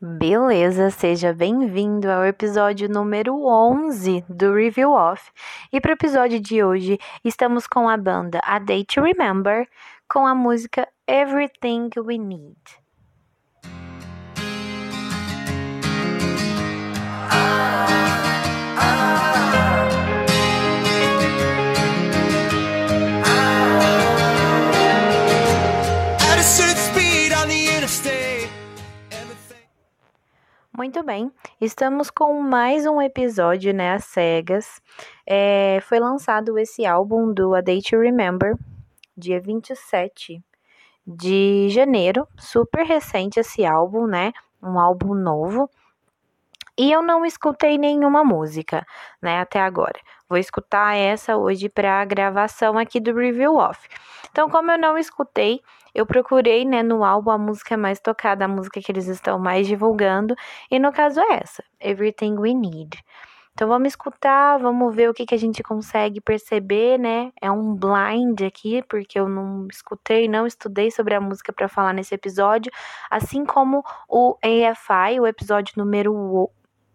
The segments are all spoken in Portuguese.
Beleza, seja bem-vindo ao episódio número 11 do Review Off. E para o episódio de hoje, estamos com a banda A Day to Remember com a música Everything We Need. Muito bem, estamos com mais um episódio, né, às cegas. É, foi lançado esse álbum do A Day to Remember, dia 27 de janeiro. Super recente esse álbum, né? Um álbum novo. E eu não escutei nenhuma música, né, até agora. Vou escutar essa hoje para a gravação aqui do Review Off. Então, como eu não escutei, eu procurei, né, no álbum a música mais tocada, a música que eles estão mais divulgando, e no caso é essa, Everything We Need. Então vamos escutar, vamos ver o que, que a gente consegue perceber, né? É um blind aqui, porque eu não escutei, não estudei sobre a música para falar nesse episódio, assim como o AFI, o episódio número,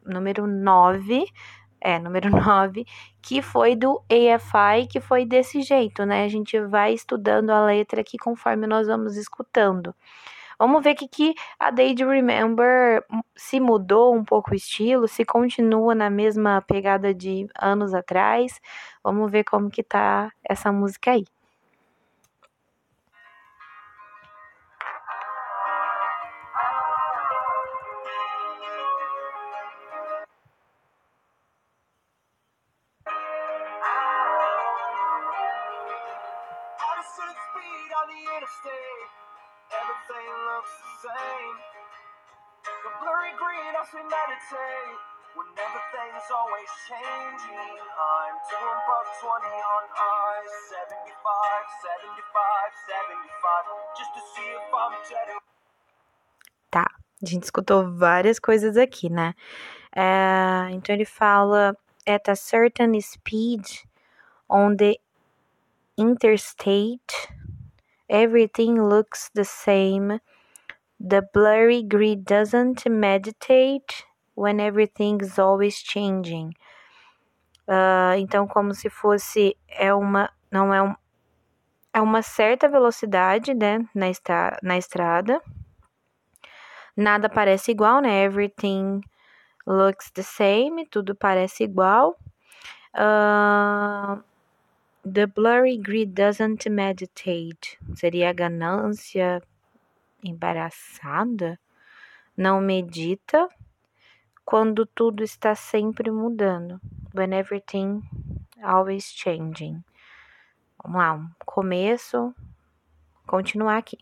número 9, é, número 9, que foi do AFI, que foi desse jeito, né? A gente vai estudando a letra aqui conforme nós vamos escutando. Vamos ver que, que a to Remember se mudou um pouco o estilo, se continua na mesma pegada de anos atrás. Vamos ver como que tá essa música aí. Meditate. When everything's always changing. I'm doing buck 20 on I 75, 75, 75. Just to see if I'm dead. Tá, a gente escutou várias coisas aqui, né? É, então ele fala at a certain speed on the interstate, everything looks the same. The blurry grid doesn't meditate when everything's always changing. Ah, então, como se fosse é uma não é um é uma certa velocidade, né, na, estra na estrada. Nada parece igual, né? Everything looks the same, tudo parece igual. Ah, the blurry grid doesn't meditate. Seria a ganância embaraçada? Não medita quando tudo está sempre mudando. When everything always changing. Vamos lá, um começo, continuar aqui.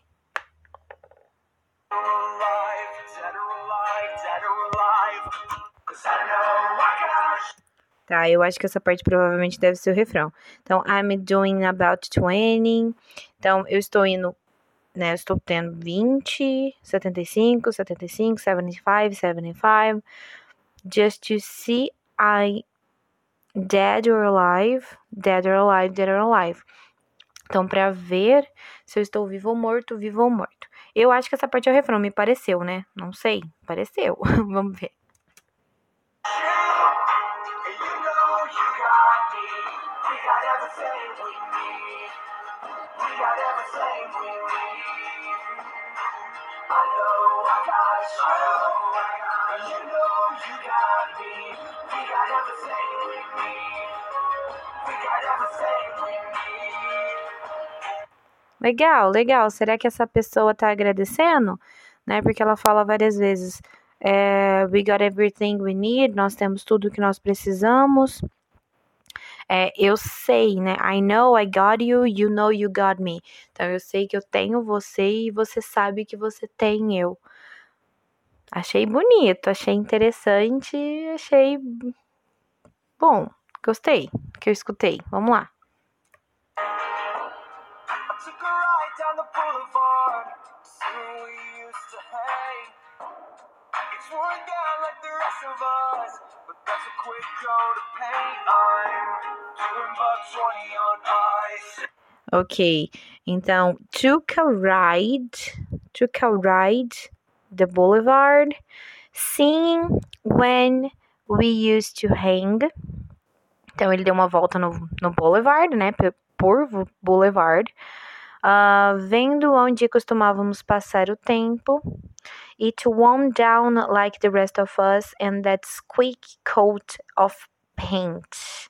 Tá, eu acho que essa parte provavelmente deve ser o refrão. Então, I'm doing about 20. Então, eu estou indo, né? Eu estou tendo 20, 75, 75, 75, 75. Just to see I dead or alive, dead or alive, dead or alive. Então, pra ver se eu estou vivo ou morto, vivo ou morto. Eu acho que essa parte é o refrão, me pareceu, né? Não sei, pareceu. Vamos ver. Legal, legal. Será que essa pessoa tá agradecendo? Né? Porque ela fala várias vezes. é, we got everything we need. Nós temos tudo que nós precisamos. É, eu sei, né? I know I got you, you know you got me. Então eu sei que eu tenho você e você sabe que você tem eu. Achei bonito, achei interessante, achei bom. Gostei que eu escutei. Vamos lá. I took a ride down the boulevard. See where we used to hang. It's worn down like the rest of us, but that's a quick coat of paint. I'm doing buck 20 on ice. Ok, então, took a ride, took a ride the boulevard, seeing when we used to hang. Então ele deu uma volta no, no boulevard, né? Por boulevard. Uh, vendo onde costumávamos passar o tempo. It wound down like the rest of us and that quick coat of paint.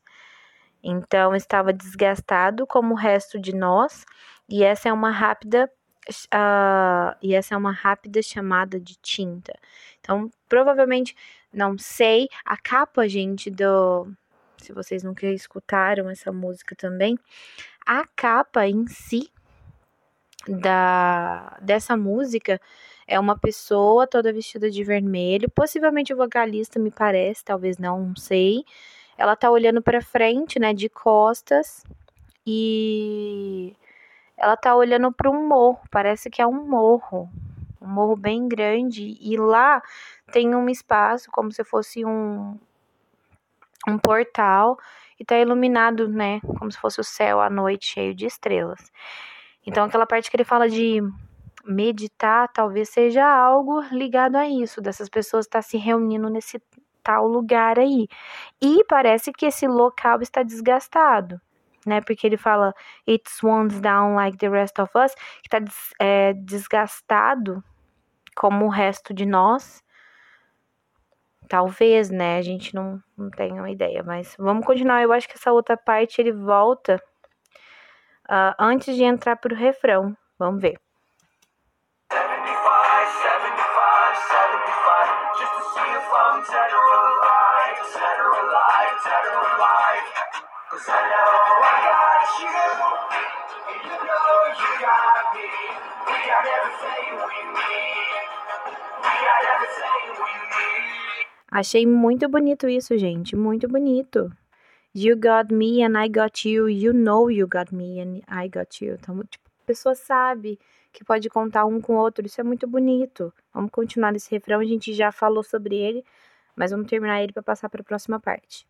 Então estava desgastado como o resto de nós, e essa é uma rápida uh, e essa é uma rápida chamada de tinta. Então, provavelmente, não sei, a capa, gente, do. Se vocês nunca escutaram essa música também, a capa em si da dessa música é uma pessoa toda vestida de vermelho, possivelmente o vocalista, me parece, talvez não, não sei. Ela tá olhando para frente, né, de costas e ela tá olhando para um morro, parece que é um morro, um morro bem grande e lá tem um espaço como se fosse um um portal e tá iluminado, né, como se fosse o céu à noite cheio de estrelas. Então aquela parte que ele fala de meditar talvez seja algo ligado a isso, dessas pessoas estar tá se reunindo nesse tal lugar aí. E parece que esse local está desgastado, né? Porque ele fala it swans down like the rest of us, que está é, desgastado como o resto de nós. Talvez, né? A gente não, não tem uma ideia, mas vamos continuar. Eu acho que essa outra parte ele volta uh, antes de entrar pro refrão. Vamos ver. Achei muito bonito isso, gente. Muito bonito. You got me and I got you. You know you got me and I got you. Então, tipo, a pessoa sabe que pode contar um com o outro. Isso é muito bonito. Vamos continuar nesse refrão. A gente já falou sobre ele, mas vamos terminar ele para passar para a próxima parte.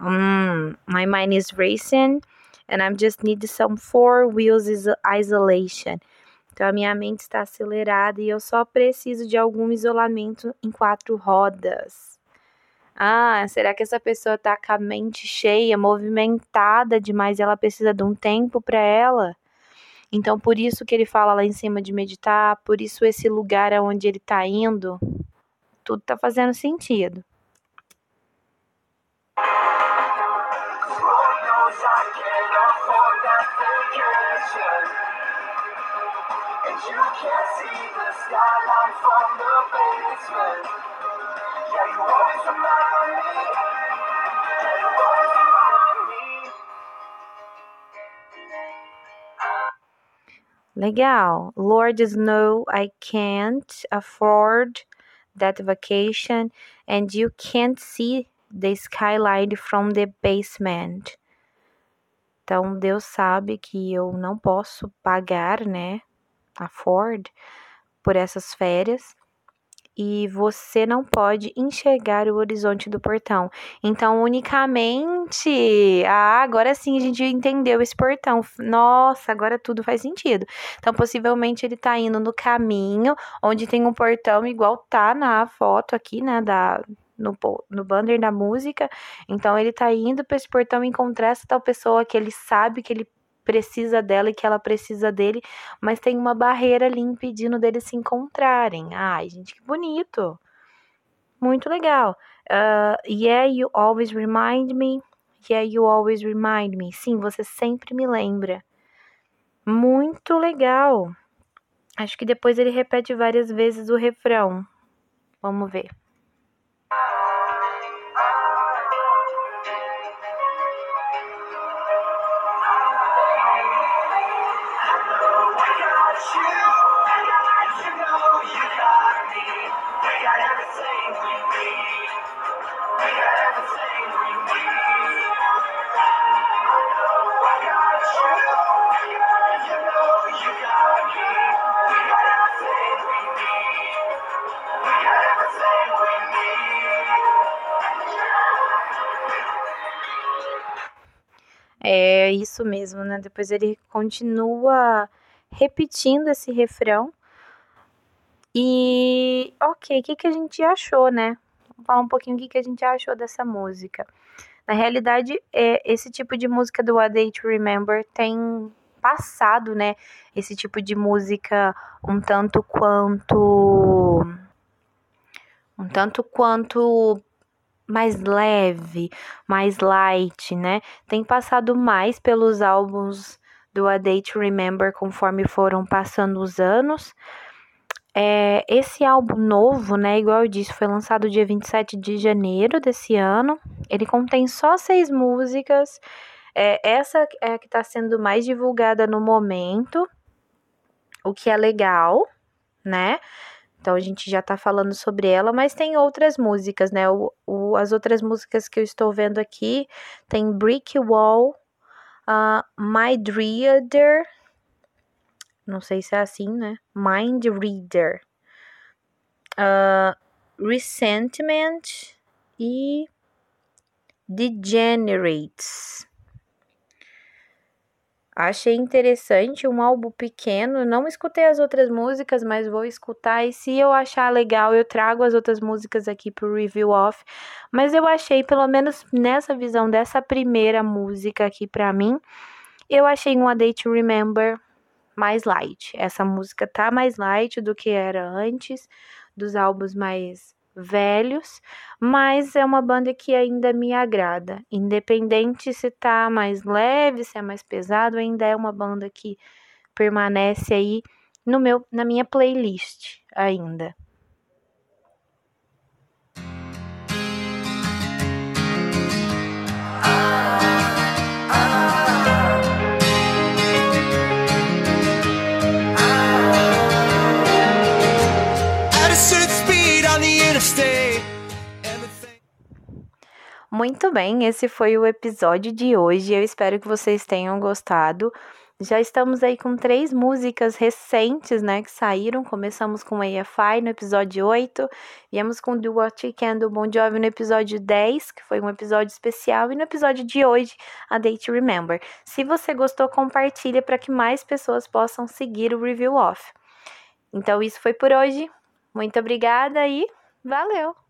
Mm, my mind is racing and I just need some four wheels isolation. Então a minha mente está acelerada e eu só preciso de algum isolamento em quatro rodas. Ah, será que essa pessoa está com a mente cheia, movimentada demais e ela precisa de um tempo para ela? Então por isso que ele fala lá em cima de meditar, por isso esse lugar aonde ele está indo, tudo está fazendo sentido. Yeah, you always remind me. Legal. Lord Snow, I can't afford that vacation and you can't see the skyline from the basement. Então Deus sabe que eu não posso pagar, né, a Ford por essas férias e você não pode enxergar o horizonte do portão. Então, unicamente, ah, agora sim a gente entendeu esse portão. Nossa, agora tudo faz sentido. Então, possivelmente ele tá indo no caminho onde tem um portão igual tá na foto aqui, né, da no, no banner da música. Então, ele tá indo para esse portão encontrar essa tal pessoa que ele sabe que ele precisa dela e que ela precisa dele, mas tem uma barreira ali impedindo deles se encontrarem. Ai, gente, que bonito! Muito legal. Uh, yeah, you always remind me. Yeah, you always remind me. Sim, você sempre me lembra. Muito legal. Acho que depois ele repete várias vezes o refrão. Vamos ver. Isso mesmo, né? Depois ele continua repetindo esse refrão. E, ok, o que, que a gente achou, né? Vou falar um pouquinho o que, que a gente achou dessa música. Na realidade, é, esse tipo de música do A Day to Remember tem passado, né? Esse tipo de música um tanto quanto. Um tanto quanto mais leve, mais light, né? Tem passado mais pelos álbuns do A Day to Remember conforme foram passando os anos. É, esse álbum novo, né, igual eu disse, foi lançado dia 27 de janeiro desse ano. Ele contém só seis músicas. É, essa é a que está sendo mais divulgada no momento, o que é legal, né? Então a gente já tá falando sobre ela, mas tem outras músicas, né? O, o, as outras músicas que eu estou vendo aqui tem Brick Wall, uh, My Reader, não sei se é assim, né? Mind Reader, uh, Resentment e Degenerates. Achei interessante, um álbum pequeno. Não escutei as outras músicas, mas vou escutar. E se eu achar legal, eu trago as outras músicas aqui pro review off. Mas eu achei, pelo menos nessa visão dessa primeira música aqui pra mim, eu achei um A Day to Remember mais light. Essa música tá mais light do que era antes, dos álbuns mais velhos, mas é uma banda que ainda me agrada. Independente se tá mais leve, se é mais pesado, ainda é uma banda que permanece aí no meu na minha playlist ainda. Muito bem, esse foi o episódio de hoje. Eu espero que vocês tenham gostado. Já estamos aí com três músicas recentes, né, que saíram. Começamos com AFI no episódio 8, viemos com Do What You Can do Bon Jovi no episódio 10, que foi um episódio especial, e no episódio de hoje, a Date Remember. Se você gostou, compartilha para que mais pessoas possam seguir o Review Off. Então, isso foi por hoje. Muito obrigada e valeu!